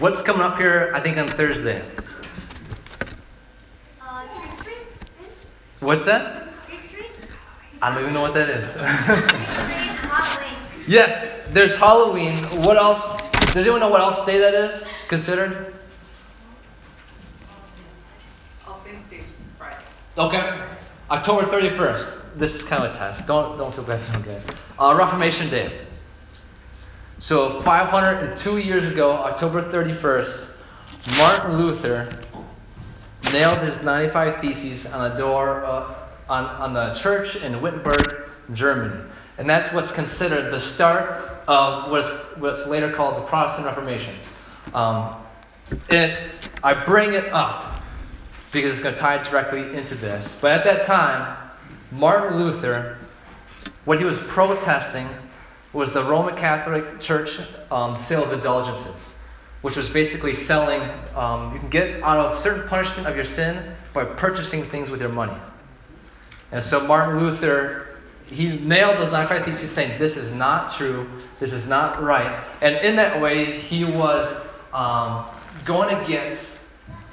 What's coming up here, I think, on Thursday? Uh, Tree Street? What's that? Tree Street? I don't even know what that is. Tree Halloween. yes, there's Halloween. What else? Does anyone know what else day that is considered? All Saints Day, Friday. Okay. October 31st. This is kind of a test. Don't don't feel bad if you don't get it. Uh, Reformation Day. So 502 years ago, October 31st, Martin Luther nailed his 95 Theses on the door uh, on, on the church in Wittenberg, Germany. And that's what's considered the start of what's, what's later called the Protestant Reformation. Um, and I bring it up because it's going to tie directly into this. But at that time, Martin Luther, what he was protesting was the Roman Catholic Church um, sale of indulgences, which was basically selling, um, you can get out of certain punishment of your sin by purchasing things with your money. And so Martin Luther, he nailed those 95 Theses saying, this is not true, this is not right. And in that way, he was um, going against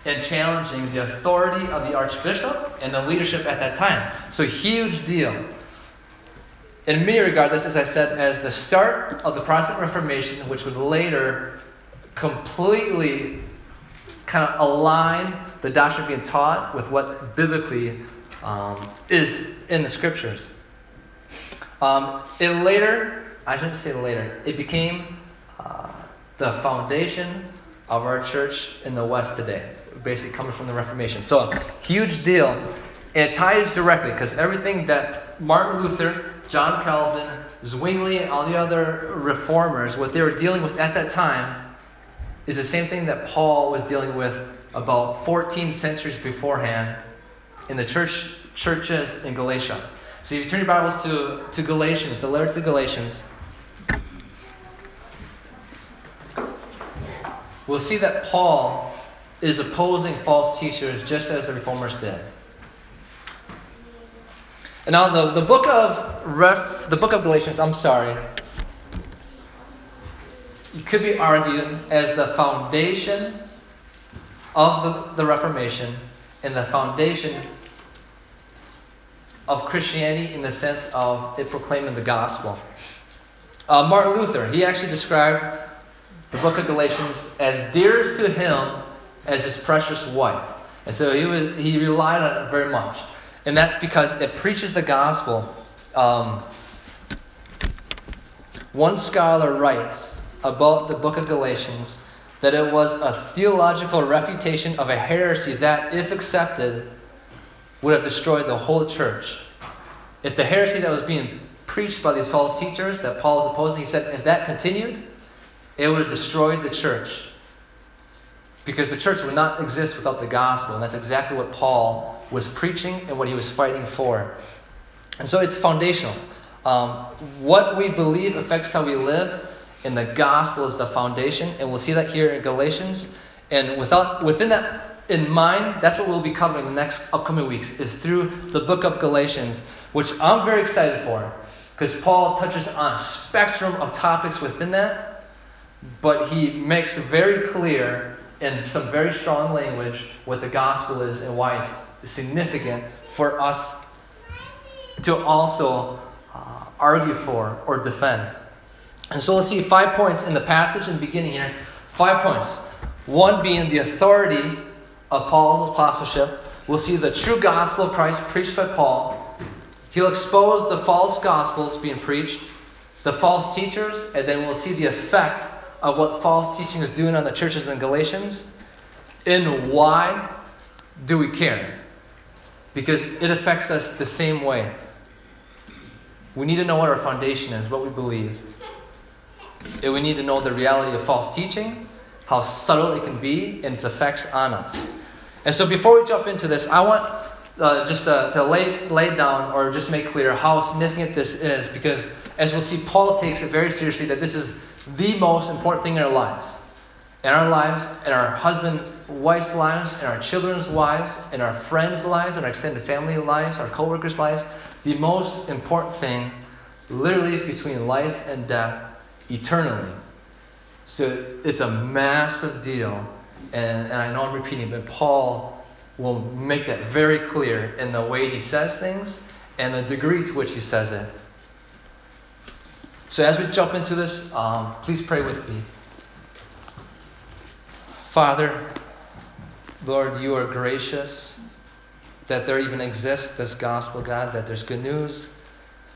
and challenging the authority of the archbishop and the leadership at that time. So, huge deal. In many regards, as I said, as the start of the Protestant Reformation, which would later completely kind of align the doctrine being taught with what biblically um, is in the scriptures. Um, it later, I shouldn't say later, it became uh, the foundation of our church in the West today, basically coming from the Reformation. So, huge deal. It ties directly because everything that Martin Luther, John Calvin, Zwingli, and all the other reformers, what they were dealing with at that time, is the same thing that Paul was dealing with about 14 centuries beforehand in the church churches in Galatia. So if you turn your Bibles to, to Galatians, the letter to Galatians, we'll see that Paul is opposing false teachers just as the reformers did. Now the, the book of Ref, the book of Galatians, I'm sorry, could be argued as the foundation of the, the Reformation and the foundation of Christianity in the sense of it proclaiming the gospel. Uh, Martin Luther, he actually described the book of Galatians as dearest to him as his precious wife. And so he, was, he relied on it very much. And that's because it preaches the gospel. Um, one scholar writes about the book of Galatians that it was a theological refutation of a heresy that, if accepted, would have destroyed the whole church. If the heresy that was being preached by these false teachers that Paul is opposing, he said, if that continued, it would have destroyed the church. Because the church would not exist without the gospel. And that's exactly what Paul was preaching and what he was fighting for. And so it's foundational. Um, what we believe affects how we live, and the gospel is the foundation. And we'll see that here in Galatians. And without, within that in mind, that's what we'll be covering the next upcoming weeks, is through the book of Galatians, which I'm very excited for. Because Paul touches on a spectrum of topics within that, but he makes very clear in some very strong language what the gospel is and why it's significant for us to also uh, argue for or defend. And so let's see five points in the passage in the beginning here. Five points. One being the authority of Paul's apostleship. We'll see the true gospel of Christ preached by Paul. He'll expose the false gospels being preached, the false teachers, and then we'll see the effect of what false teaching is doing on the churches in Galatians. And why do we care? Because it affects us the same way. We need to know what our foundation is, what we believe. And we need to know the reality of false teaching, how subtle it can be, and its effects on us. And so before we jump into this, I want uh, just to, to lay, lay down or just make clear how significant this is because as we'll see, Paul takes it very seriously that this is the most important thing in our lives. In our lives, in our husband, wife's lives, in our children's lives, in our friends' lives, in our extended family lives, our co-workers' lives, the most important thing, literally between life and death, eternally, So it's a massive deal. And, and I know I'm repeating, but Paul will make that very clear in the way he says things and the degree to which he says it. So as we jump into this, um, please pray with me. Father, Lord, you are gracious that there even exists this gospel, God, that there's good news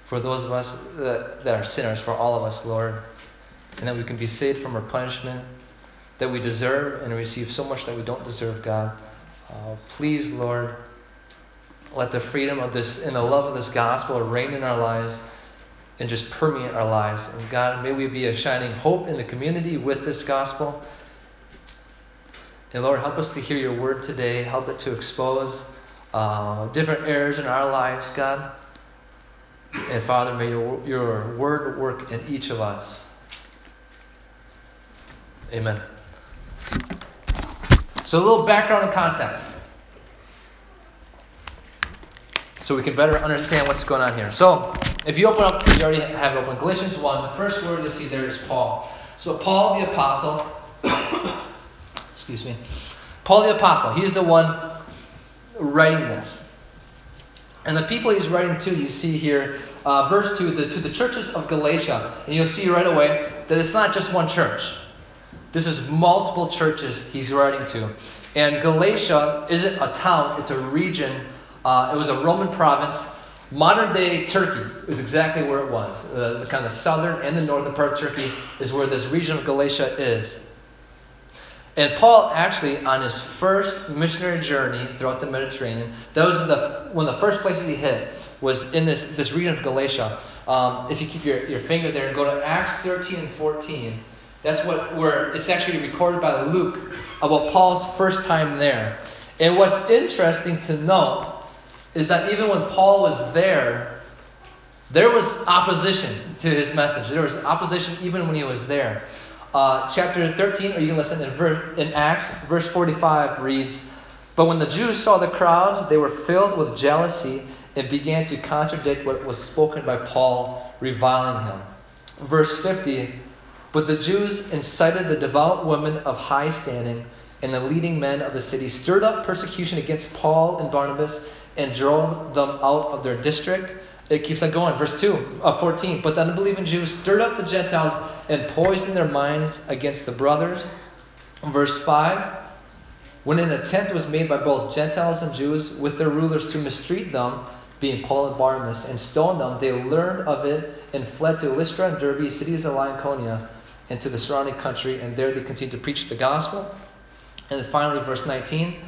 for those of us that, that are sinners, for all of us, Lord, and that we can be saved from our punishment that we deserve and receive so much that we don't deserve, God. Uh, please, Lord, let the freedom of this and the love of this gospel reign in our lives and just permeate our lives. And God, may we be a shining hope in the community with this gospel. And Lord, help us to hear your word today. Help it to expose uh, different errors in our lives, God. And Father, may your, your word work in each of us. Amen. So, a little background and context. So we can better understand what's going on here. So, if you open up, you already have open. Galatians 1, the first word you'll see there is Paul. So, Paul the Apostle, excuse me, Paul the Apostle, he's the one writing this. And the people he's writing to, you see here, uh, verse 2, the, to the churches of Galatia. And you'll see right away that it's not just one church. This is multiple churches he's writing to. And Galatia isn't a town, it's a region. Uh, it was a Roman province. Modern day Turkey is exactly where it was. Uh, the kind of southern and the northern part of Turkey is where this region of Galatia is. And Paul actually, on his first missionary journey throughout the Mediterranean, that was the one of the first places he hit was in this, this region of Galatia. Um, if you keep your, your finger there and go to Acts 13 and 14, that's what where it's actually recorded by Luke about Paul's first time there. And what's interesting to note is that even when Paul was there, there was opposition to his message. There was opposition even when he was there. Uh, chapter 13, or you can listen in, in Acts, verse 45 reads, But when the Jews saw the crowds, they were filled with jealousy and began to contradict what was spoken by Paul, reviling him. Verse 50, But the Jews incited the devout women of high standing and the leading men of the city, stirred up persecution against Paul and Barnabas, and drove them out of their district. It keeps on going. Verse 2 of 14. But the unbelieving Jews stirred up the Gentiles and poisoned their minds against the brothers. Verse 5. When an attempt was made by both Gentiles and Jews with their rulers to mistreat them, being Paul and Barnabas, and stone them, they learned of it and fled to Lystra and Derbe, cities of Lycaonia, and to the surrounding country, and there they continued to preach the gospel. And then finally, verse 19.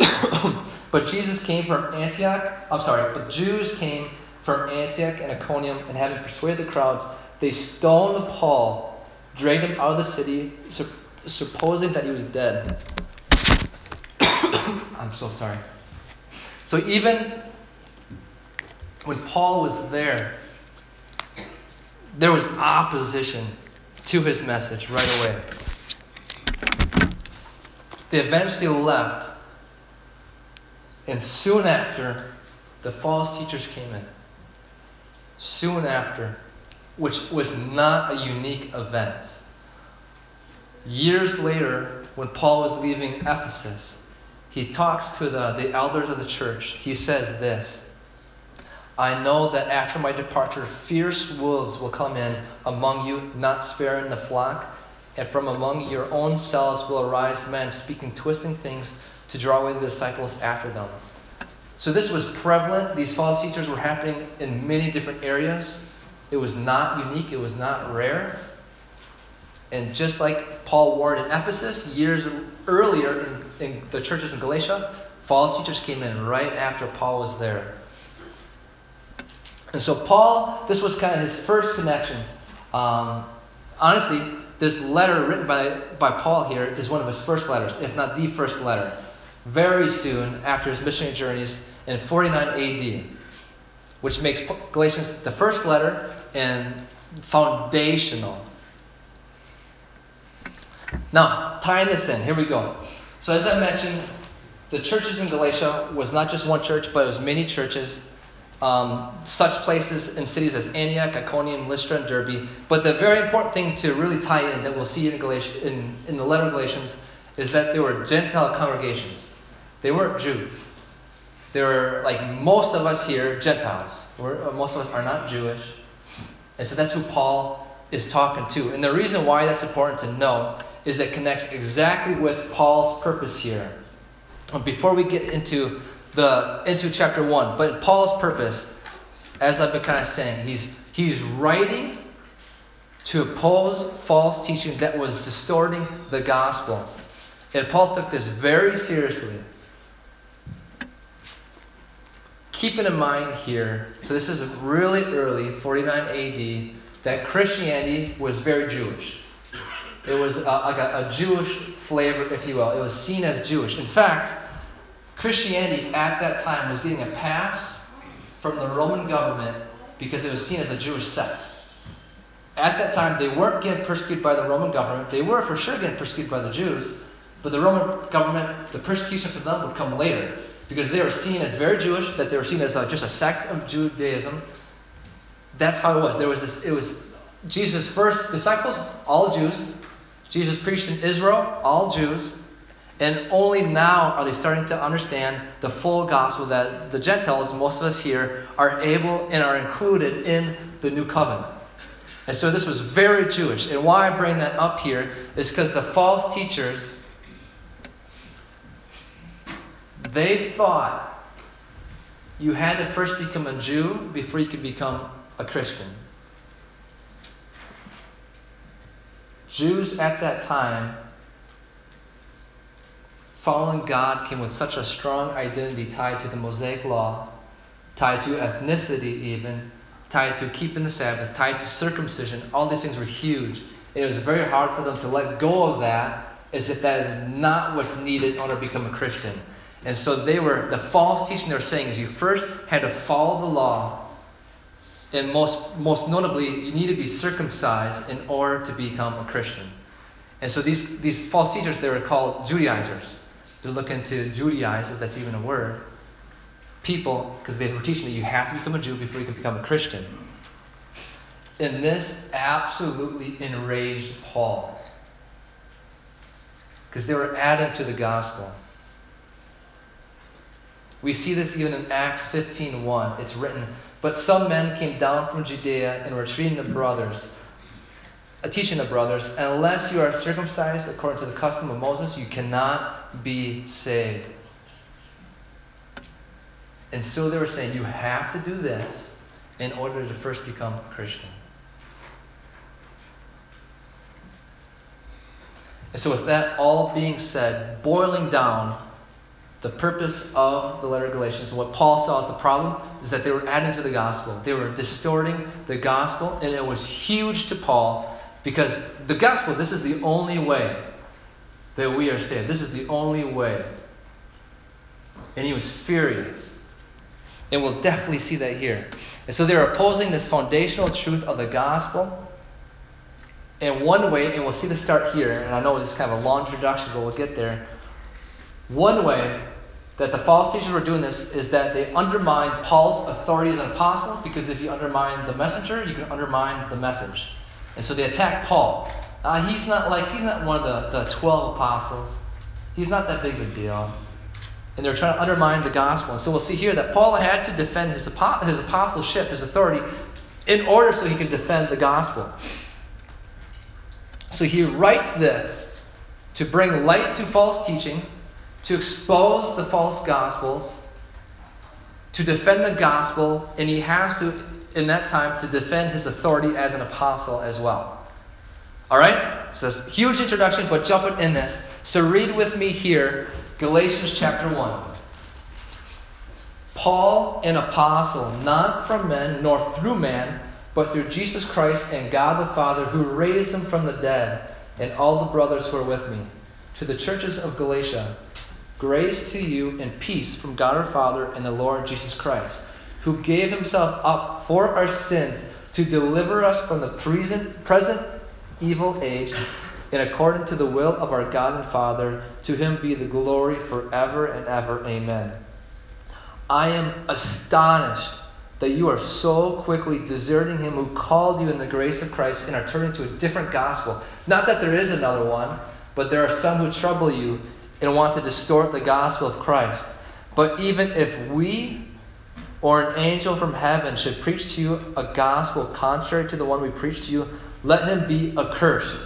but Jesus came from Antioch. I'm sorry, but Jews came from Antioch and Iconium, and having persuaded the crowds, they stoned Paul, dragged him out of the city, supposing that he was dead. I'm so sorry. So even when Paul was there, there was opposition to his message right away. They eventually left, and soon after, the false teachers came in. Soon after, which was not a unique event. Years later, when Paul was leaving Ephesus, he talks to the, the elders of the church. He says this I know that after my departure, fierce wolves will come in among you, not sparing the flock. And from among your own selves will arise men speaking twisting things to draw away the disciples after them. So this was prevalent. These false teachers were happening in many different areas. It was not unique, it was not rare. And just like Paul warned in Ephesus years earlier in, in the churches in Galatia, false teachers came in right after Paul was there. And so, Paul, this was kind of his first connection. Um, honestly, this letter written by, by Paul here is one of his first letters, if not the first letter. Very soon after his missionary journeys in 49 AD, which makes Galatians the first letter and foundational. Now, tying this in, here we go. So, as I mentioned, the churches in Galatia was not just one church, but it was many churches. um, such places in cities as Antioch, Iconium, Lystra, and Derbe. But the very important thing to really tie in that we'll see in, Galatians, in, in the letter of Galatians is that there were Gentile congregations. They weren't Jews. They were like most of us here, Gentiles. We're, uh, most of us are not Jewish. And so that's who Paul is talking to. And the reason why that's important to know is that connects exactly with Paul's purpose here. Before we get into the into chapter one, but Paul's purpose, as I've been kind of saying, he's he's writing to oppose false teaching that was distorting the gospel. And Paul took this very seriously. Keeping in mind here, so this is really early, 49 AD, that Christianity was very Jewish. It was a, like a, a Jewish flavor, if you will. It was seen as Jewish. In fact, Christianity at that time was getting a pass from the Roman government because it was seen as a Jewish sect. At that time, they weren't getting persecuted by the Roman government. They were for sure getting persecuted by the Jews, but the Roman government, the persecution for them would come later because they were seen as very Jewish, that they were seen as a, just a sect of Judaism. That's how it was. There was this. It was Jesus' first disciples, all Jews. Jesus preached in Israel, all Jews. And only now are they starting to understand the full gospel that the Gentiles, most of us here, are able and are included in the new covenant. And so this was very Jewish. And why I bring that up here is because the false teachers, they thought you had to first become a Jew before you could become a Christian. Jews at that time, following God came with such a strong identity tied to the Mosaic law, tied to ethnicity, even, tied to keeping the Sabbath, tied to circumcision. All these things were huge. It was very hard for them to let go of that as if that is not what's needed in order to become a Christian. And so they were, the false teaching they were saying is you first had to follow the law and most, most notably, you need to be circumcised in order to become a Christian. And so these, these false teachers, they were called Judaizers. They're looking to Judaize, if that's even a word, people, because they were teaching that you have to become a Jew before you can become a Christian. And this absolutely enraged Paul. Because they were adding to the gospel. We see this even in Acts 15:1. It's written, "But some men came down from Judea and were treating the brothers, uh, teaching the brothers, unless you are circumcised according to the custom of Moses, you cannot be saved." And so they were saying, you have to do this in order to first become a Christian. And so, with that all being said, boiling down the purpose of the letter of Galatians, what Paul saw as the problem, is that they were adding to the gospel. They were distorting the gospel, and it was huge to Paul because the gospel, this is the only way that we are saved. This is the only way. And he was furious. And we'll definitely see that here. And so they're opposing this foundational truth of the gospel. And one way, and we'll see the start here, and I know it's kind of a long introduction, but we'll get there. One way that the false teachers were doing this is that they undermined Paul's authority as an apostle, because if you undermine the messenger, you can undermine the message. And so they attacked Paul. Uh, he's not like he's not one of the, the twelve apostles. He's not that big of a deal. And they're trying to undermine the gospel. And so we'll see here that Paul had to defend his, his apostleship, his authority, in order so he could defend the gospel. So he writes this to bring light to false teaching, to expose the false gospels, to defend the gospel, and he has to, in that time, to defend his authority as an apostle as well. All right? So it's a huge introduction, but jumping in this. So read with me here Galatians chapter 1. Paul, an apostle, not from men nor through man, but through Jesus Christ and God the Father, who raised him from the dead, and all the brothers who are with me. To the churches of Galatia, grace to you and peace from God our Father and the Lord Jesus Christ, who gave himself up for our sins to deliver us from the present, evil age, in accordance to the will of our God and Father. To him be the glory forever and ever. Amen. I am astonished that you are so quickly deserting him who called you in the grace of Christ and are turning to a different gospel. Not that there is another one, but there are some who trouble you and want to distort the gospel of Christ. But even if we or an angel from heaven should preach to you a gospel contrary to the one we preach to you, let him be accursed.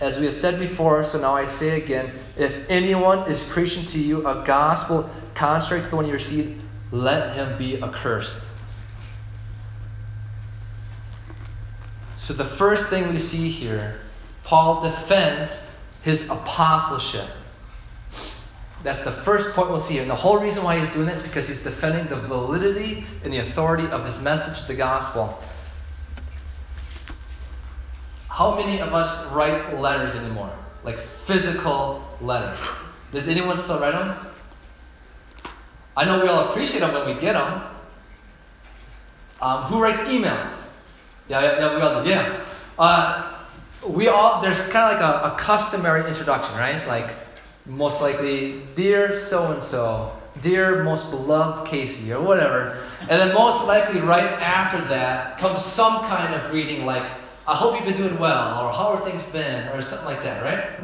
As we have said before, so now I say again if anyone is preaching to you a gospel contrary to the one you received, let him be accursed. So, the first thing we see here, Paul defends his apostleship. That's the first point we'll see here. And the whole reason why he's doing that is because he's defending the validity and the authority of his message, the gospel. How many of us write letters anymore? Like physical letters. Does anyone still write them? I know we all appreciate them when we get them. Um, who writes emails? Yeah, yeah, yeah, we all do. Yeah. Uh, we all, there's kind of like a, a customary introduction, right? Like, most likely, dear so and so, dear most beloved Casey, or whatever. And then most likely, right after that, comes some kind of greeting like, I hope you've been doing well, or how are things been, or something like that, right?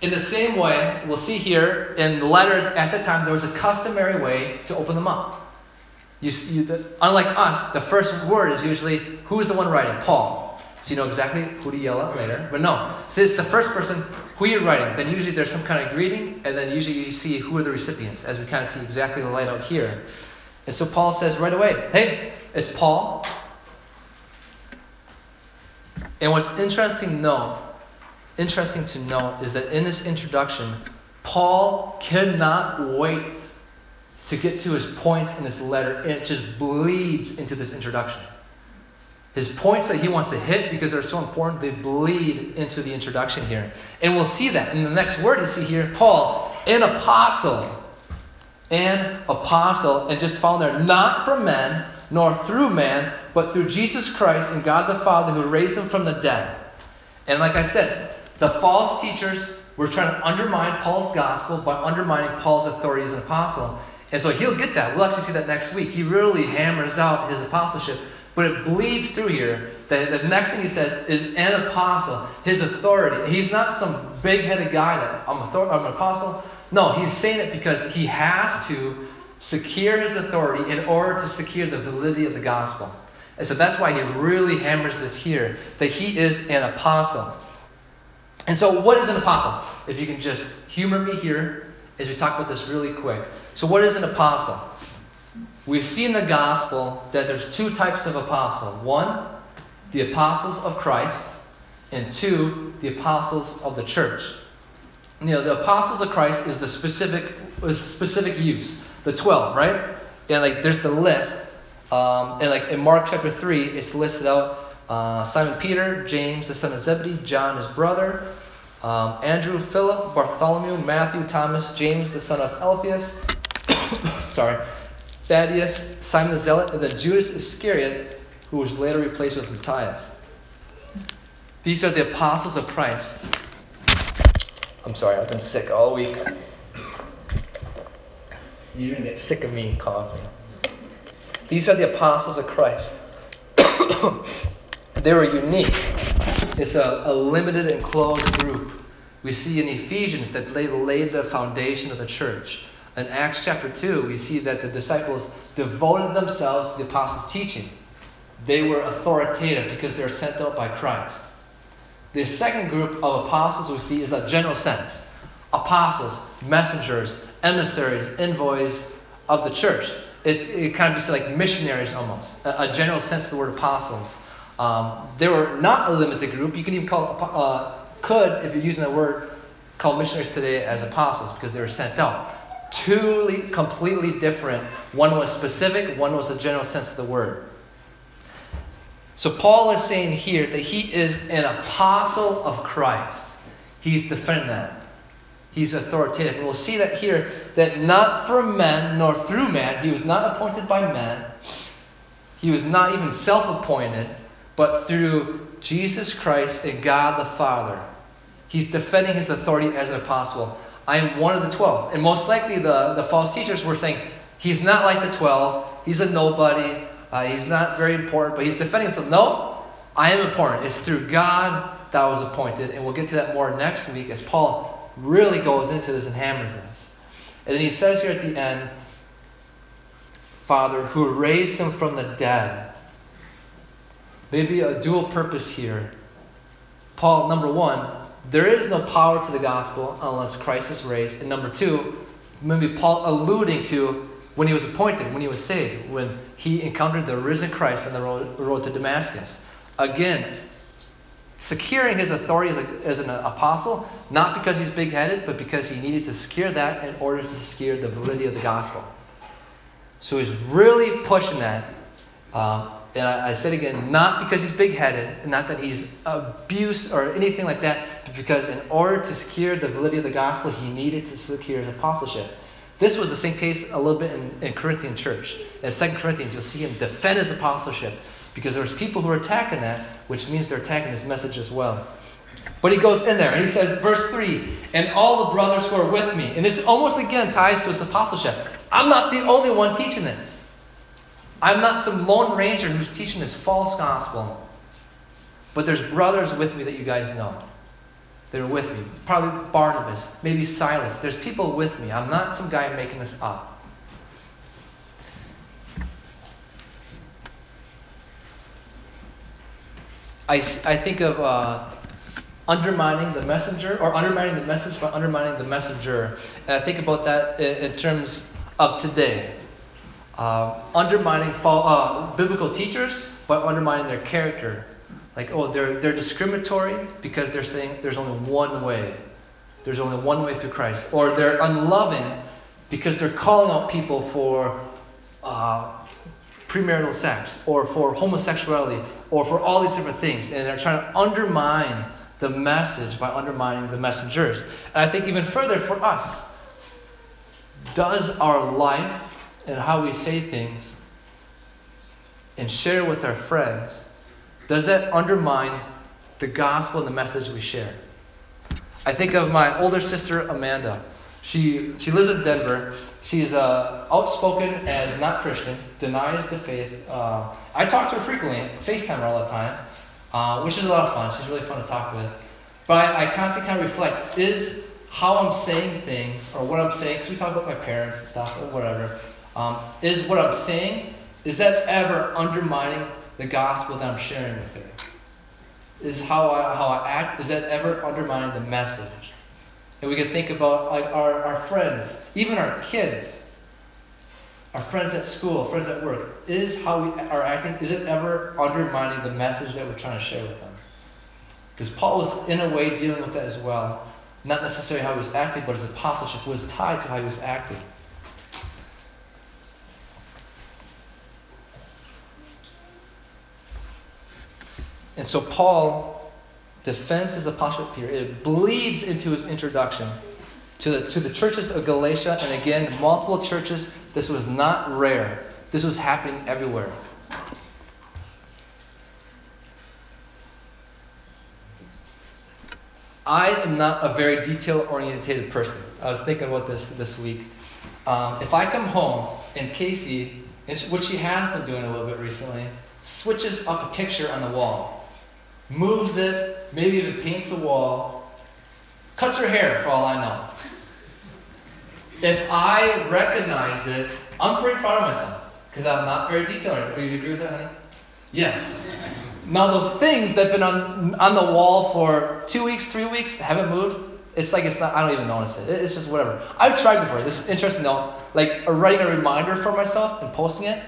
In the same way, we'll see here in the letters at the time, there was a customary way to open them up. You, you, the, unlike us, the first word is usually who's the one writing? Paul. So you know exactly who to yell at later. But no, since the first person who you're writing, then usually there's some kind of greeting, and then usually you see who are the recipients, as we kind of see exactly laid out here. And so Paul says right away, hey, it's Paul. And what's interesting to know, interesting to know is that in this introduction, Paul cannot wait to get to his points in this letter, and it just bleeds into this introduction. His points that he wants to hit because they're so important, they bleed into the introduction here. And we'll see that in the next word you see here Paul, an apostle. An apostle, and just found there, not from men, nor through man, but through Jesus Christ and God the Father who raised him from the dead. And like I said, the false teachers were trying to undermine Paul's gospel by undermining Paul's authority as an apostle. And so he'll get that. We'll actually see that next week. He really hammers out his apostleship, but it bleeds through here. that the next thing he says is an apostle, his authority. He's not some big headed guy that I'm, author- I'm an apostle. No, he's saying it because he has to secure his authority in order to secure the validity of the gospel. And so that's why he really hammers this here that he is an apostle. And so, what is an apostle? If you can just humor me here as we talk about this really quick. So, what is an apostle? We see in the gospel that there's two types of apostle. One, the apostles of Christ, and two, the apostles of the church. You know, the apostles of Christ is the specific specific use. The twelve, right? And like there's the list. Um, and like in Mark chapter three, it's listed out uh, Simon Peter, James the son of Zebedee, John his brother, um, Andrew, Philip, Bartholomew, Matthew, Thomas, James the son of Alphaeus, sorry, Thaddeus, Simon the Zealot, and then Judas Iscariot, who was later replaced with Matthias. These are the apostles of Christ. I'm sorry, I've been sick all week. You're going to get sick of me coughing. These are the apostles of Christ. they were unique. It's a, a limited and closed group. We see in Ephesians that they laid the foundation of the church. In Acts chapter 2, we see that the disciples devoted themselves to the apostles' teaching. They were authoritative because they were sent out by Christ. The second group of apostles we see is a general sense apostles, messengers, emissaries, envoys of the church. It's, it kind of just like missionaries almost, a, a, general sense of the word apostles. Um, they were not a limited group. You can even call, uh, could, if you're using that word, call missionaries today as apostles because they were sent out. Two completely different. One was specific, one was a general sense of the word. So Paul is saying here that he is an apostle of Christ. He's defending that. He's authoritative. And we'll see that here that not from men nor through man, he was not appointed by men. He was not even self appointed, but through Jesus Christ and God the Father. He's defending his authority as an apostle. I am one of the twelve. And most likely the, the false teachers were saying, he's not like the twelve. He's a nobody. Uh, he's not very important, but he's defending himself. No, I am important. It's through God that I was appointed. And we'll get to that more next week as Paul really goes into this and hammers this. And then he says here at the end, Father, who raised him from the dead. Maybe a dual purpose here. Paul, number one, there is no power to the gospel unless Christ is raised. And number two, maybe Paul alluding to when he was appointed, when he was saved, when he encountered the risen Christ on the road, road to Damascus. Again, securing his authority as, a, as an apostle, not because he's big headed, but because he needed to secure that in order to secure the validity of the gospel. So he's really pushing that. Um, and I, I said again, not because he's big headed, not that he's abused or anything like that, because in order to secure the validity of the gospel, he needed to secure his apostleship. This was the same case a little bit in, in Corinthian church. In 2 Corinthians, you'll see him defend his apostleship because there's people who are attacking that, which means they're attacking his message as well. But he goes in there and he says, verse 3, and all the brothers who are with me. And this almost again ties to his apostleship. I'm not the only one teaching this. I'm not some lone ranger who's teaching this false gospel. But there's brothers with me that you guys know. They're with me. Probably Barnabas, maybe Silas. There's people with me. I'm not some guy making this up. I, I think of uh, undermining the messenger or undermining the message by undermining the messenger. And I think about that in, in terms of today. Um, undermining fall, uh, biblical teachers by undermining their character like, oh, they're, they're discriminatory because they're saying there's only one way. There's only one way through Christ. Or they're unloving because they're calling out people for uh, premarital sex or for homosexuality or for all these different things. And they're trying to undermine the message by undermining the messengers. And I think even further for us, does our life and how we say things and share with our friends does that undermine the gospel and the message we share? I think of my older sister Amanda. She she lives in Denver. She's uh, outspoken as not Christian, denies the faith. Uh, I talk to her frequently, FaceTime her all the time, uh, which is a lot of fun. She's really fun to talk with. But I, I constantly kind of reflect: is how I'm saying things or what I'm saying? Because we talk about my parents and stuff or whatever. Um, is what I'm saying is that ever undermining the gospel that I'm sharing with her? Is how I, how I act, is that ever undermining the message? And we can think about like our, our friends, even our kids, our friends at school, friends at work. Is how we are acting, is it ever undermining the message that we're trying to share with them? Because Paul was in a way dealing with that as well. Not necessarily how he was acting, but his apostleship was tied to how he was acting. And so Paul defends his apostleship here. It bleeds into his introduction to the, to the churches of Galatia, and again, multiple churches. This was not rare, this was happening everywhere. I am not a very detail oriented person. I was thinking about this this week. Um, if I come home and Casey, which she has been doing a little bit recently, switches up a picture on the wall, moves it, maybe even paints a wall, cuts her hair for all I know. If I recognize it, I'm pretty proud of myself because I'm not very detailed. Do you agree with that, honey? Yes. Now those things that have been on on the wall for two weeks, three weeks, haven't moved. It's like it's not. I don't even notice it. It's just whatever. I've tried before. This is interesting though. Like uh, writing a reminder for myself and posting it.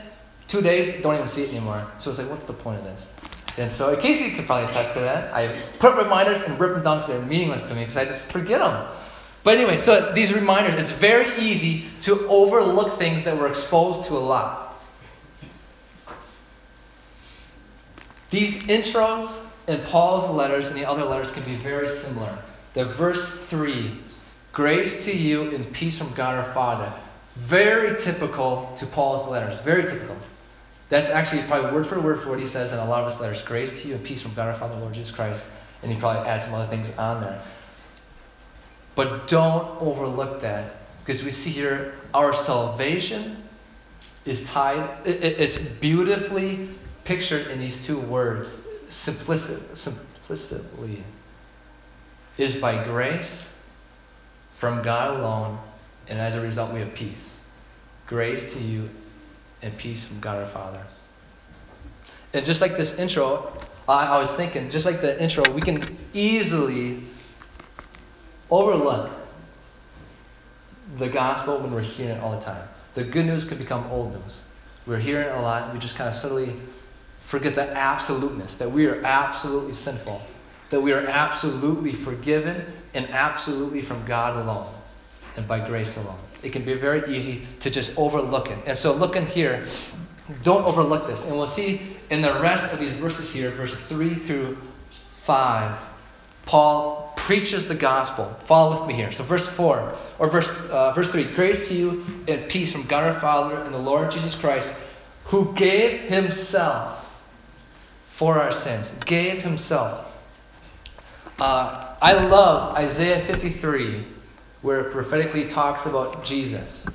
Two days, don't even see it anymore. So it's like, what's the point of this? And so Casey could probably attest to that. I put reminders and rip them down because they're meaningless to me because I just forget them. But anyway, so these reminders, it's very easy to overlook things that we're exposed to a lot. These intros in Paul's letters and the other letters can be very similar. The verse 3 Grace to you and peace from God our Father. Very typical to Paul's letters. Very typical. That's actually probably word for word for what he says in a lot of his letters. Grace to you and peace from God our Father, Lord Jesus Christ. And he probably adds some other things on there. But don't overlook that because we see here our salvation is tied, it, it, it's beautifully pictured in these two words simplicit, simplicitly. Is by grace from God alone, and as a result, we have peace. Grace to you and peace from God our Father. And just like this intro, I, I was thinking, just like the intro, we can easily overlook the gospel when we're hearing it all the time. The good news could become old news. We're hearing it a lot, and we just kind of subtly forget the absoluteness that we are absolutely sinful, that we are absolutely forgiven, and absolutely from God alone and by grace alone. It can be very easy to just overlook it. And so, looking here, don't overlook this. And we'll see in the rest of these verses here, verse 3 through 5, Paul preaches the gospel. Follow with me here. So, verse 4, or verse, uh, verse 3 Grace to you and peace from God our Father and the Lord Jesus Christ, who gave himself for our sins. Gave himself. Uh, I love Isaiah 53, where it prophetically talks about Jesus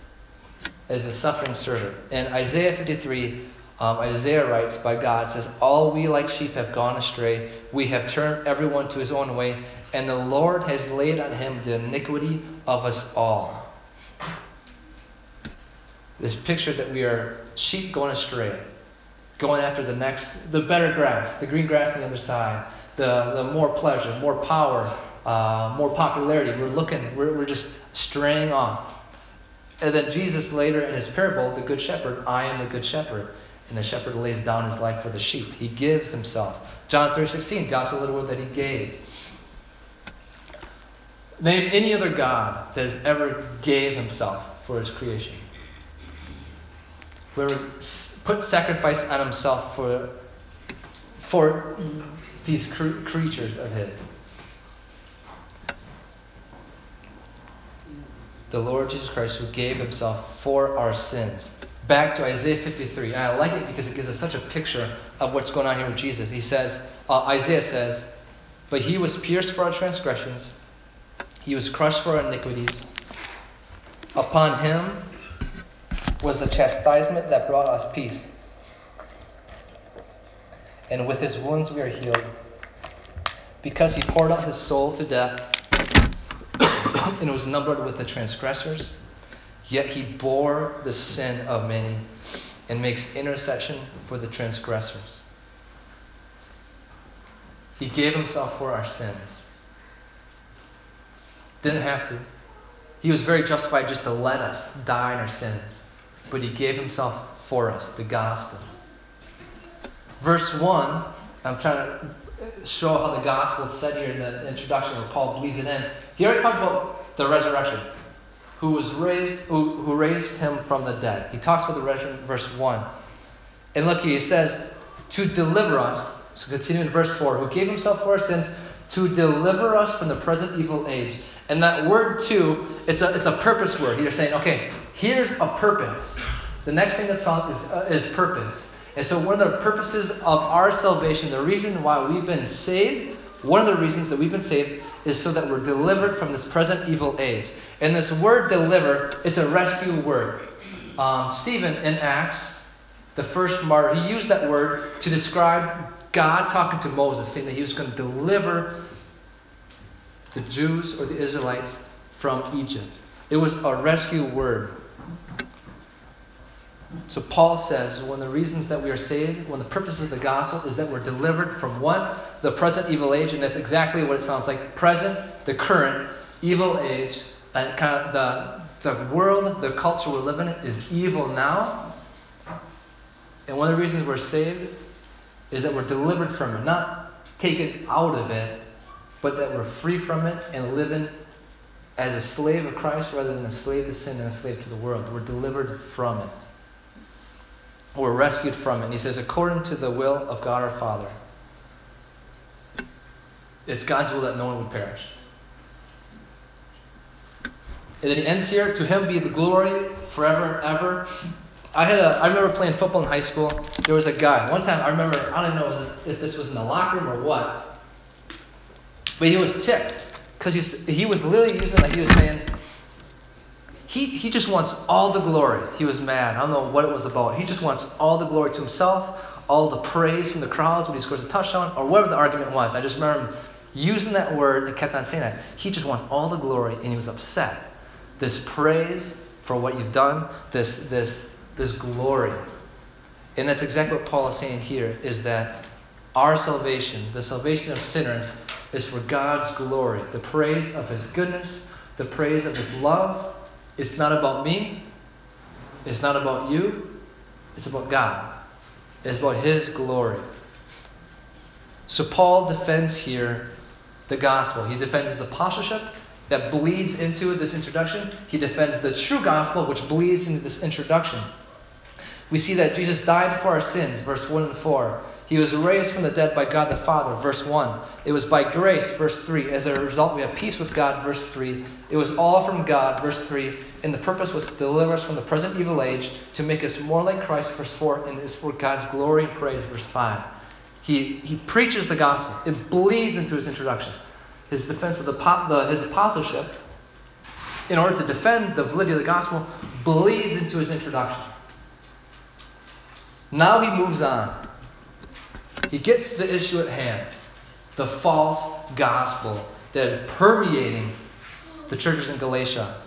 as the suffering servant. And Isaiah 53, um, Isaiah writes by God, says, All we like sheep have gone astray. We have turned everyone to his own way, and the Lord has laid on him the iniquity of us all. This picture that we are sheep going astray, going after the next, the better grass, the green grass on the other side, the, the more pleasure, more power, uh, more popularity. We're looking, we're, we're just straying off. And then Jesus later in his parable, the good shepherd, I am the good shepherd. And the shepherd lays down his life for the sheep. He gives himself. John 3.16, God so little word that he gave. Name any other God that has ever gave himself for his creation. Whoever put sacrifice on himself for, for these cr- creatures of his. The Lord Jesus Christ who gave himself for our sins. Back to Isaiah 53. And I like it because it gives us such a picture of what's going on here with Jesus. He says, uh, Isaiah says, But he was pierced for our transgressions, he was crushed for our iniquities. Upon him was the chastisement that brought us peace. And with his wounds we are healed. Because he poured out his soul to death and was numbered with the transgressors. Yet he bore the sin of many and makes intercession for the transgressors. He gave himself for our sins. Didn't have to. He was very justified just to let us die in our sins. But he gave himself for us, the gospel. Verse 1, I'm trying to show how the gospel is said here in the introduction where Paul bleeds it in. He already talked about the resurrection, who was raised, who, who raised him from the dead. He talks about the resurrection, verse 1. And look here, he says, to deliver us, so continue in verse 4, who gave himself for our sins to deliver us from the present evil age. And that word too, it's a, it's a purpose word. You're saying, okay, here's a purpose. The next thing that's found is, uh, is purpose. And so, one of the purposes of our salvation, the reason why we've been saved, one of the reasons that we've been saved is so that we're delivered from this present evil age. And this word deliver, it's a rescue word. Um, Stephen in Acts, the first martyr, he used that word to describe God talking to Moses, saying that he was going to deliver the Jews or the Israelites from Egypt. It was a rescue word. So Paul says one of the reasons that we are saved, one of the purposes of the gospel is that we're delivered from what? The present evil age, and that's exactly what it sounds like. Present, the current evil age, and kind of the the world, the culture we're living in is evil now. And one of the reasons we're saved is that we're delivered from it, not taken out of it, but that we're free from it and living as a slave of Christ rather than a slave to sin and a slave to the world. We're delivered from it. We're rescued from it. And he says, according to the will of God our Father. It's God's will that no one would perish. And then he ends here, to him be the glory forever and ever. I had a, I remember playing football in high school. There was a guy. One time, I remember, I don't know if this was in the locker room or what, but he was ticked because he was literally using like he was saying, he, he just wants all the glory. He was mad. I don't know what it was about. He just wants all the glory to himself, all the praise from the crowds when he scores a touchdown, or whatever the argument was. I just remember him using that word and kept on saying that. He just wants all the glory, and he was upset. This praise for what you've done, this this this glory. And that's exactly what Paul is saying here is that our salvation, the salvation of sinners, is for God's glory, the praise of his goodness, the praise of his love. It's not about me. It's not about you. It's about God. It's about his glory. So Paul defends here the gospel. He defends his apostleship that bleeds into this introduction. He defends the true gospel which bleeds into this introduction. We see that Jesus died for our sins, verse 1 and 4. He was raised from the dead by God the Father, verse 1. It was by grace, verse 3. As a result, we have peace with God, verse 3. It was all from God, verse 3. And the purpose was to deliver us from the present evil age, to make us more like Christ, verse 4. And is for God's glory and praise, verse 5. He, he preaches the gospel. It bleeds into his introduction. His defense of the, the, his apostleship, in order to defend the validity of the gospel, bleeds into his introduction. Now he moves on. He gets to the issue at hand the false gospel that is permeating the churches in Galatia.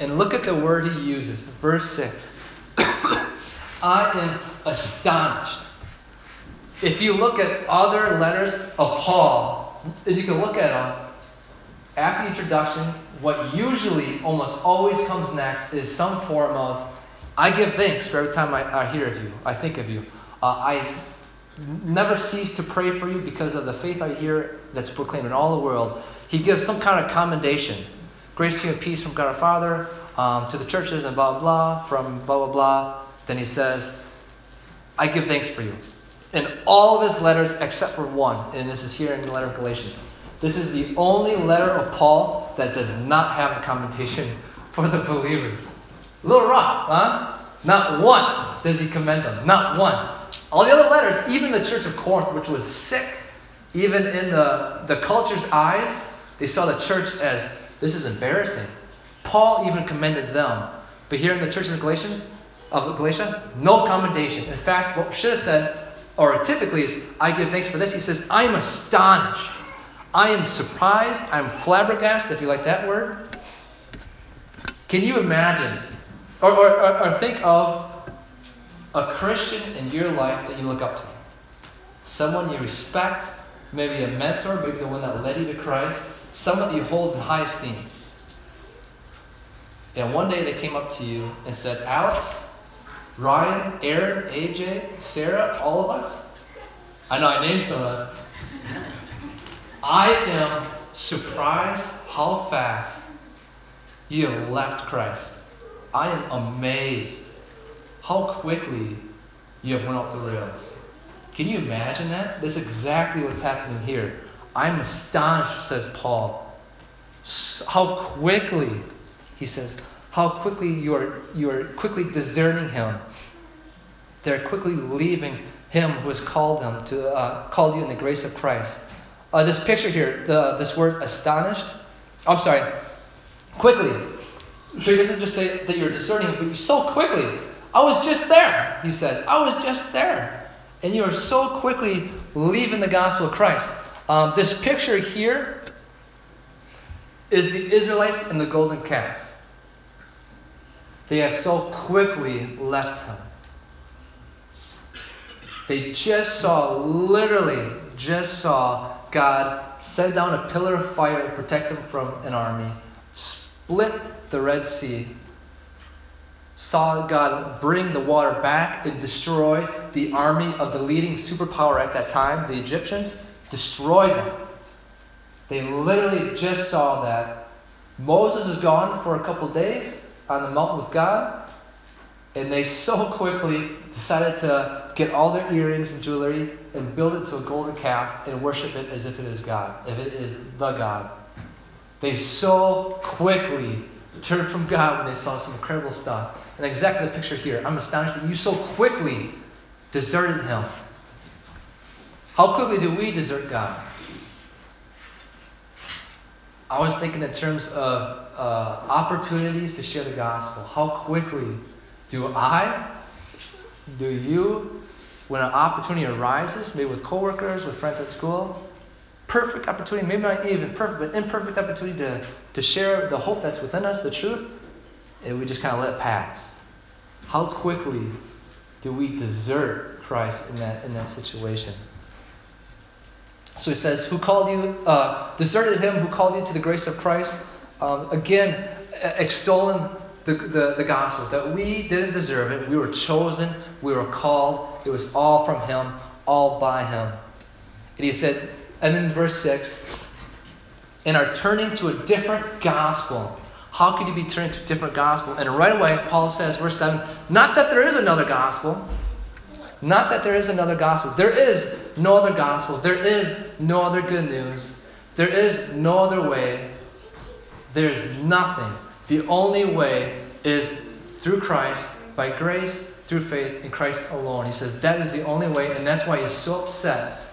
And look at the word he uses, verse 6. I am astonished. If you look at other letters of Paul, and you can look at them, after the introduction, what usually almost always comes next is some form of I give thanks for every time I, I hear of you, I think of you. Uh, I never cease to pray for you because of the faith I hear that's proclaimed in all the world. He gives some kind of commendation. Grace to you and peace from God our Father, um, to the churches and blah, blah, blah, from blah, blah, blah. Then he says, I give thanks for you. In all of his letters except for one, and this is here in the letter of Galatians. This is the only letter of Paul that does not have a commendation for the believers. Little rock, huh? Not once does he commend them. Not once. All the other letters, even the church of Corinth, which was sick, even in the, the culture's eyes, they saw the church as this is embarrassing. Paul even commended them. But here in the church of Galatians, of Galatia, no commendation. In fact, what should have said, or typically is, I give thanks for this. He says, I am astonished. I am surprised. I'm flabbergasted, if you like that word. Can you imagine? Or, or, or, think of a Christian in your life that you look up to. Someone you respect, maybe a mentor, maybe the one that led you to Christ, someone you hold in high esteem. And one day they came up to you and said, Alex, Ryan, Aaron, AJ, Sarah, all of us. I know I named some of us. I am surprised how fast you have left Christ. I am amazed how quickly you have went off the rails. Can you imagine that? That's exactly what's happening here. I'm astonished, says Paul, how quickly, he says, how quickly you are, you are quickly deserting him. They're quickly leaving him who has called them to uh, you in the grace of Christ. Uh, this picture here, the, this word astonished, I'm sorry, quickly. He doesn't just say that you're discerning, but you so quickly. I was just there, he says. I was just there. And you are so quickly leaving the gospel of Christ. Um, this picture here is the Israelites and the golden calf. They have so quickly left him. They just saw, literally, just saw God send down a pillar of fire to protect them from an army, split the Red Sea, saw God bring the water back and destroy the army of the leading superpower at that time, the Egyptians, destroy them. They literally just saw that. Moses is gone for a couple days on the mountain with God, and they so quickly decided to get all their earrings and jewelry and build it to a golden calf and worship it as if it is God, if it is the God. They so quickly turned from God when they saw some incredible stuff. And exactly the picture here. I'm astonished that you so quickly deserted Him. How quickly do we desert God? I was thinking in terms of uh, opportunities to share the gospel. How quickly do I, do you, when an opportunity arises, maybe with coworkers, with friends at school, perfect opportunity, maybe not even perfect, but imperfect opportunity to, to share the hope that's within us, the truth, and we just kind of let pass. How quickly do we desert Christ in that in that situation? So he says, "Who called you? Uh, deserted him who called you to the grace of Christ." Um, again, extolling the, the, the gospel that we didn't deserve it. We were chosen. We were called. It was all from Him, all by Him. And he said, and in verse six, and are turning to a different gospel. How could you be turning to a different gospel? And right away, Paul says, verse 7, not that there is another gospel. Not that there is another gospel. There is no other gospel. There is no other good news. There is no other way. There is nothing. The only way is through Christ, by grace, through faith in Christ alone. He says that is the only way, and that's why he's so upset.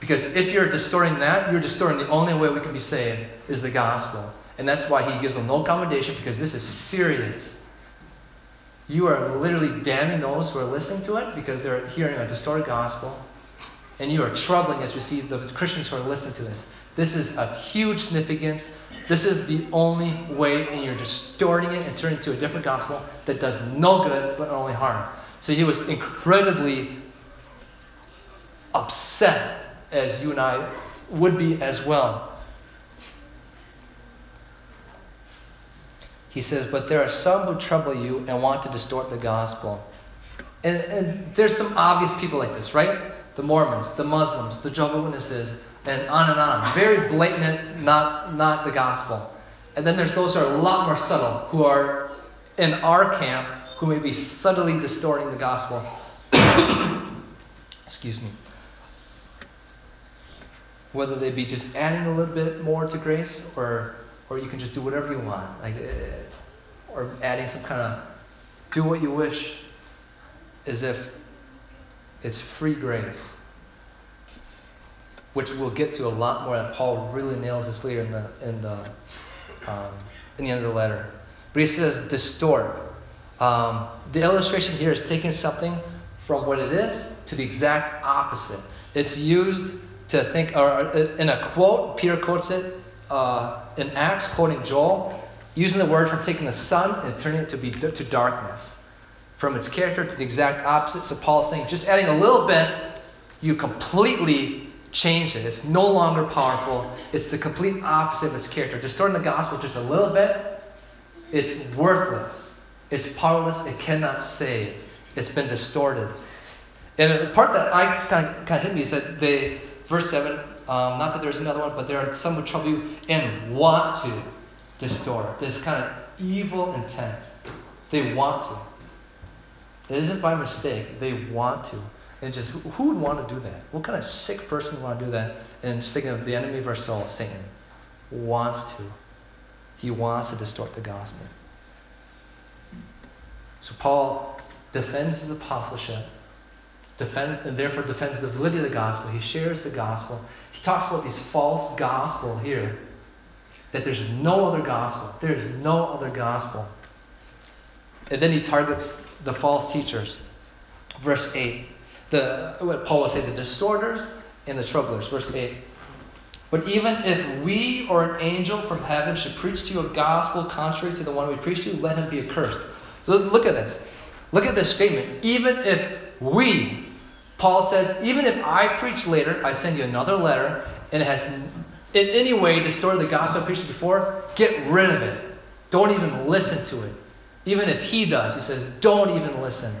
Because if you're distorting that, you're distorting the only way we can be saved is the gospel. And that's why he gives them no commendation, because this is serious. You are literally damning those who are listening to it because they're hearing a distorted gospel. And you are troubling, as we see, the Christians who are listening to this. This is of huge significance. This is the only way, and you're distorting it and turning it to a different gospel that does no good but only harm. So he was incredibly upset, as you and I would be as well. He says, But there are some who trouble you and want to distort the gospel. And, and there's some obvious people like this, right? The Mormons, the Muslims, the Jehovah's Witnesses, and on and on. Very blatant, not, not the gospel. And then there's those who are a lot more subtle, who are in our camp, who may be subtly distorting the gospel. Excuse me. Whether they be just adding a little bit more to grace or or you can just do whatever you want, like, uh, or adding some kind of do what you wish, as if it's free grace, which we'll get to a lot more. That Paul really nails this later in the in the um, in the end of the letter. But he says distort. Um, the illustration here is taking something from what it is to the exact opposite. It's used to think, or in a quote, Peter quotes it uh, in Acts, quoting Joel, using the word from taking the sun and turning it to be to darkness, from its character to the exact opposite. So Paul's saying, just adding a little bit, you completely change it. It's no longer powerful. It's the complete opposite of its character. Distorting the gospel just a little bit, it's worthless. It's powerless. It cannot save. It's been distorted. And the part that I kind of, kind of hit me is that they, verse 7, um, not that there's another one, but there are some who trouble you and want to distort. This kind of evil intent. They want to. It isn't by mistake. They want to. And just who, would want to do that? What kind of sick person would want to do that? And just thinking of the enemy of our soul, Satan, wants to. He wants to distort the gospel. So Paul defends his apostleship defends and therefore defends the validity of the gospel. He shares the gospel. He talks about these false gospel here. That there's no other gospel. There is no other gospel. And then he targets the false teachers. Verse 8. The what Paul would say, the distorters and the troublers. Verse 8. But even if we or an angel from heaven should preach to you a gospel contrary to the one we preach to you, let him be accursed. Look at this. Look at this statement. Even if we, Paul says, even if I preach later, I send you another letter, and it has in any way distorted the gospel I preached before, get rid of it. Don't even listen to it. Even if he does, he says, don't even listen.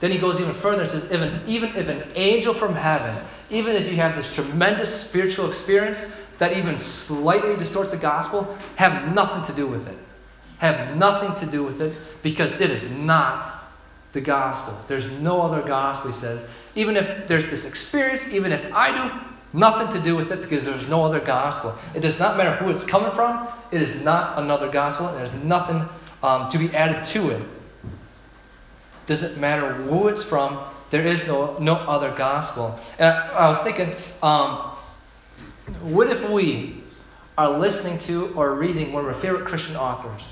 Then he goes even further and says, even, even if an angel from heaven, even if you have this tremendous spiritual experience that even slightly distorts the gospel, have nothing to do with it. Have nothing to do with it because it is not the gospel. There's no other gospel, he says. Even if there's this experience, even if I do, nothing to do with it because there's no other gospel. It does not matter who it's coming from, it is not another gospel, and there's nothing um, to be added to it. Doesn't matter who it's from, there is no, no other gospel. And I, I was thinking, um, what if we are listening to or reading one of our favorite Christian authors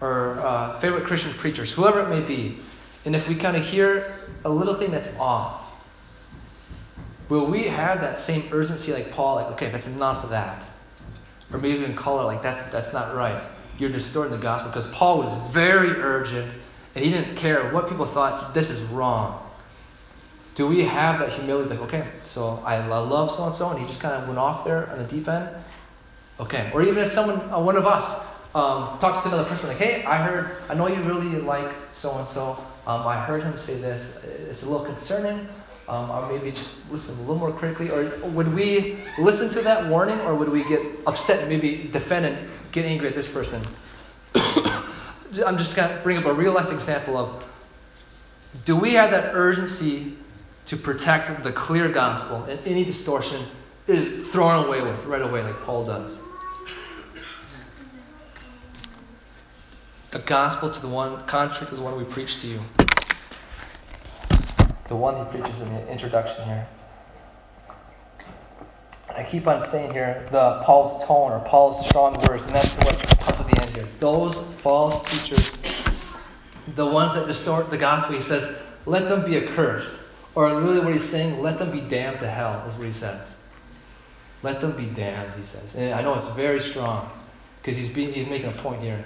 or uh, favorite Christian preachers, whoever it may be, and if we kind of hear a little thing that's off, will we have that same urgency like Paul, like, okay, that's enough of that? Or maybe even call it like, that's, that's not right. You're distorting the gospel. Because Paul was very urgent and he didn't care what people thought, this is wrong. Do we have that humility like, okay, so I love so and so, and he just kind of went off there on the deep end? Okay. Or even if someone, uh, one of us, um, talks to another person, like, hey, I heard, I know you really like so and so. I heard him say this. It's a little concerning. Um, or maybe just listen a little more critically. Or would we listen to that warning, or would we get upset and maybe defend and get angry at this person? I'm just going to bring up a real life example of do we have that urgency to protect the clear gospel and any distortion is thrown away with right away, like Paul does? The gospel to the one contrary to the one we preach to you. The one he preaches in the introduction here. I keep on saying here the Paul's tone or Paul's strong words, and that's what comes to the end here. Those false teachers, the ones that distort the gospel, he says, let them be accursed. Or really what he's saying, let them be damned to hell, is what he says. Let them be damned, he says. And I know it's very strong because he's, he's making a point here.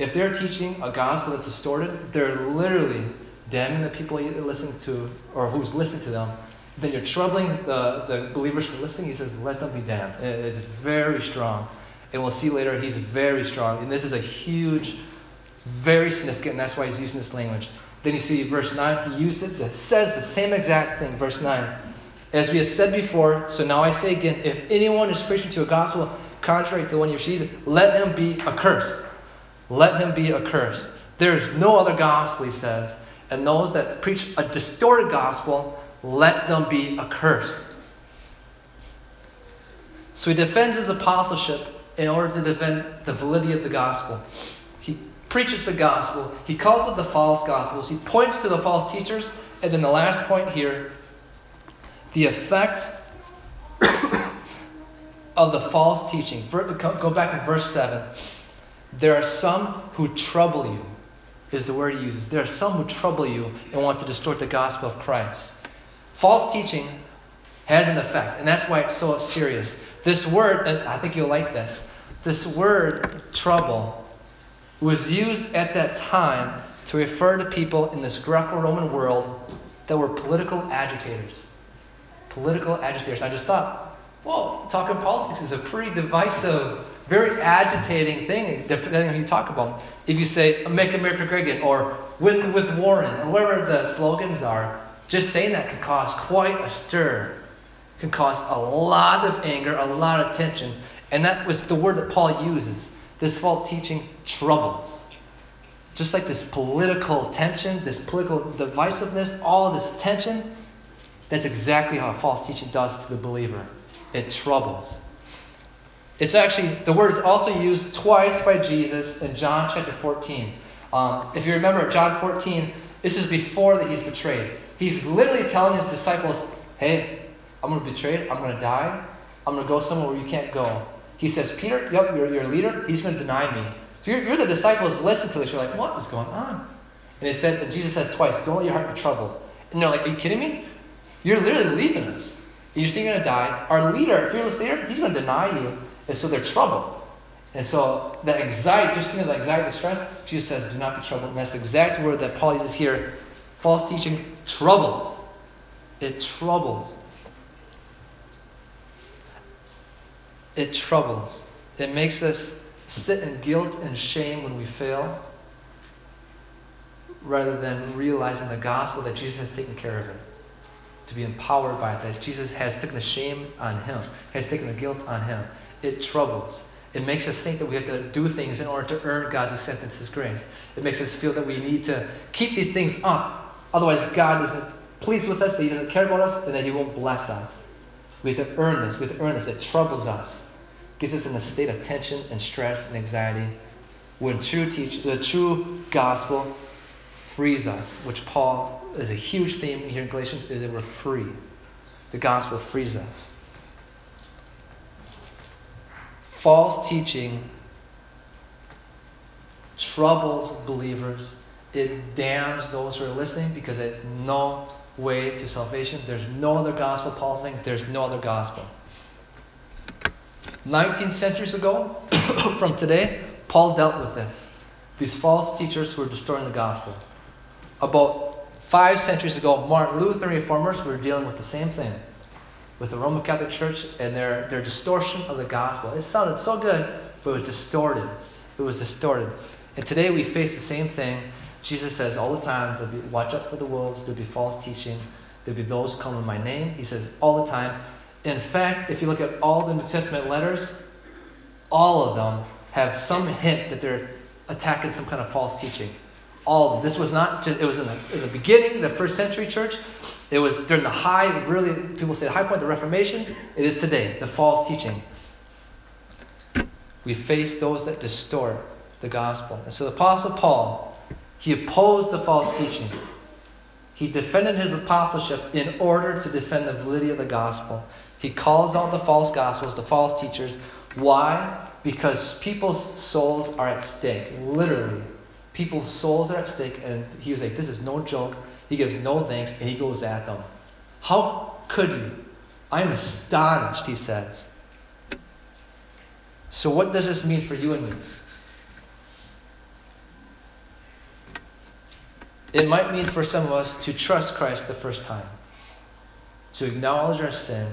If they're teaching a gospel that's distorted, they're literally damning the people you're listening to or who's listening to them. Then you're troubling the, the believers from listening. He says, let them be damned. It's very strong. And we'll see later, he's very strong. And this is a huge, very significant, and that's why he's using this language. Then you see verse 9, he used it, that says the same exact thing, verse 9. As we have said before, so now I say again, if anyone is preaching to a gospel contrary to the one you received, let him be accursed let him be accursed. There is no other gospel, he says. And those that preach a distorted gospel, let them be accursed. So he defends his apostleship in order to defend the validity of the gospel. He preaches the gospel, he calls it the false gospels, he points to the false teachers, and then the last point here the effect of the false teaching. Go back to verse 7. There are some who trouble you, is the word he uses. There are some who trouble you and want to distort the gospel of Christ. False teaching has an effect, and that's why it's so serious. This word, and I think you'll like this, this word trouble was used at that time to refer to people in this Greco Roman world that were political agitators. Political agitators. I just thought, well, talking politics is a pretty divisive very agitating thing, depending on who you talk about. If you say, make America great again, or win with Warren, or whatever the slogans are, just saying that can cause quite a stir, can cause a lot of anger, a lot of tension. And that was the word that Paul uses. This false teaching troubles. Just like this political tension, this political divisiveness, all this tension, that's exactly how false teaching does to the believer. It troubles. It's actually, the word is also used twice by Jesus in John chapter 14. Um, if you remember, John 14, this is before that he's betrayed. He's literally telling his disciples, hey, I'm going to be betrayed. I'm going to die. I'm going to go somewhere where you can't go. He says, Peter, yep, you're your leader. He's going to deny me. So you're, you're, the disciples. Listen to this. You're like, what is going on? And he said, and Jesus says twice, don't let your heart be troubled. And they're like, are you kidding me? You're literally leaving us. You're saying you're going to die. Our leader, fearless leader, he's going to deny you. And so they're troubled. And so the anxiety, just think of the anxiety, the stress, Jesus says, do not be troubled. And that's the exact word that Paul uses here. False teaching troubles. It troubles. It troubles. It makes us sit in guilt and shame when we fail, rather than realizing the gospel that Jesus has taken care of it. To be empowered by it, that Jesus has taken the shame on him, has taken the guilt on him it troubles. It makes us think that we have to do things in order to earn God's acceptance, His grace. It makes us feel that we need to keep these things up. Otherwise, God isn't pleased with us, that He doesn't care about us, and that He won't bless us. We have to earn this. We have to earn this. It troubles us. Gets us in a state of tension and stress and anxiety. When true teach, the true gospel frees us, which Paul is a huge theme here in Galatians, is that we're free. The gospel frees us. False teaching troubles believers. It damns those who are listening because it's no way to salvation. There's no other gospel. Paul's saying there's no other gospel. 19 centuries ago from today, Paul dealt with this. These false teachers who were distorting the gospel. About five centuries ago, Martin Luther reformers were dealing with the same thing with the Roman Catholic Church and their, their distortion of the gospel. It sounded so good, but it was distorted. It was distorted. And today we face the same thing. Jesus says all the time, there'll be, watch out for the wolves, there'll be false teaching, there'll be those who come in my name. He says all the time. In fact, if you look at all the New Testament letters, all of them have some hint that they're attacking some kind of false teaching. All of them. This was not just, it was in the, in the beginning, the first century church. It was during the high, really, people say the high point of the Reformation. It is today, the false teaching. We face those that distort the gospel. And so the Apostle Paul, he opposed the false teaching. He defended his apostleship in order to defend the validity of the gospel. He calls out the false gospels, the false teachers. Why? Because people's souls are at stake. Literally. People's souls are at stake. And he was like, this is no joke. He gives no thanks and he goes at them. How could you? I am astonished, he says. So, what does this mean for you and me? It might mean for some of us to trust Christ the first time, to acknowledge our sin,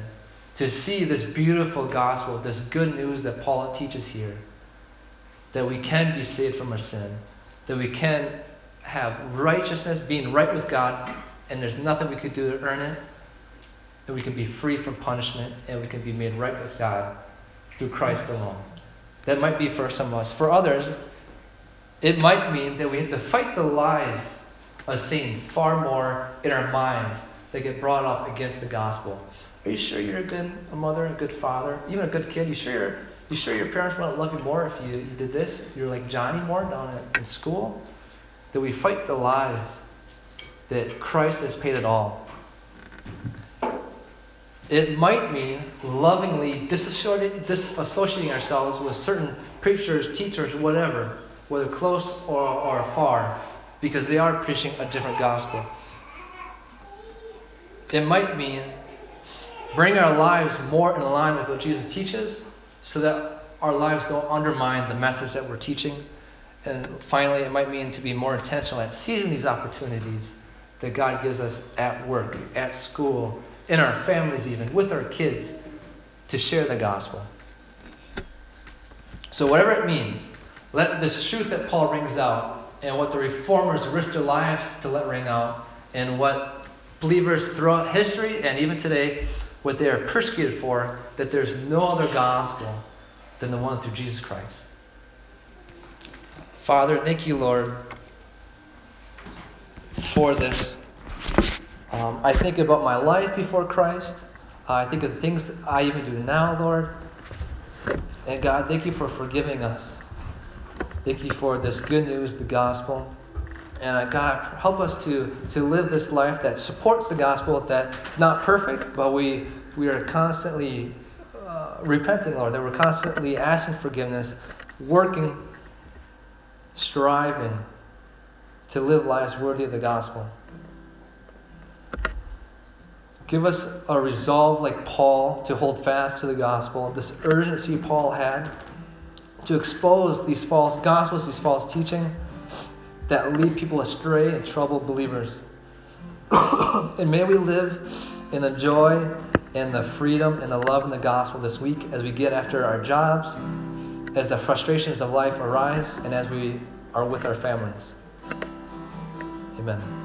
to see this beautiful gospel, this good news that Paul teaches here, that we can be saved from our sin, that we can have righteousness, being right with God, and there's nothing we could do to earn it, and we can be free from punishment, and we can be made right with God through Christ alone. That might be for some of us. For others, it might mean that we have to fight the lies of Satan far more in our minds that get brought up against the gospel. Are you sure you're a good mother, a good father, even a good kid? You sure you're, you sure your parents wouldn't love you more if you, you did this? You're like Johnny more down in, school? That we fight the lies that Christ has paid it all. It might mean lovingly disassociating, disassociating ourselves with certain preachers, teachers, whatever, whether close or, or far, because they are preaching a different gospel. It might mean bring our lives more in line with what Jesus teaches so that our lives don't undermine the message that we're teaching. And finally, it might mean to be more intentional at seizing these opportunities that God gives us at work, at school, in our families, even with our kids, to share the gospel. So, whatever it means, let this truth that Paul rings out and what the reformers risked their lives to let ring out, and what believers throughout history and even today, what they are persecuted for, that there's no other gospel than the one through Jesus Christ. Father, thank you, Lord, for this. Um, I think about my life before Christ. Uh, I think of the things I even do now, Lord. And God, thank you for forgiving us. Thank you for this good news, the gospel. And uh, God, help us to, to live this life that supports the gospel, that not perfect, but we, we are constantly uh, repenting, Lord, that we're constantly asking forgiveness, working, striving to live lives worthy of the gospel. Give us a resolve like Paul to hold fast to the gospel, this urgency Paul had to expose these false gospels, these false teaching that lead people astray and trouble believers. and may we live in the joy and the freedom and the love and the gospel this week as we get after our jobs, as the frustrations of life arise, and as we are with our families. Amen.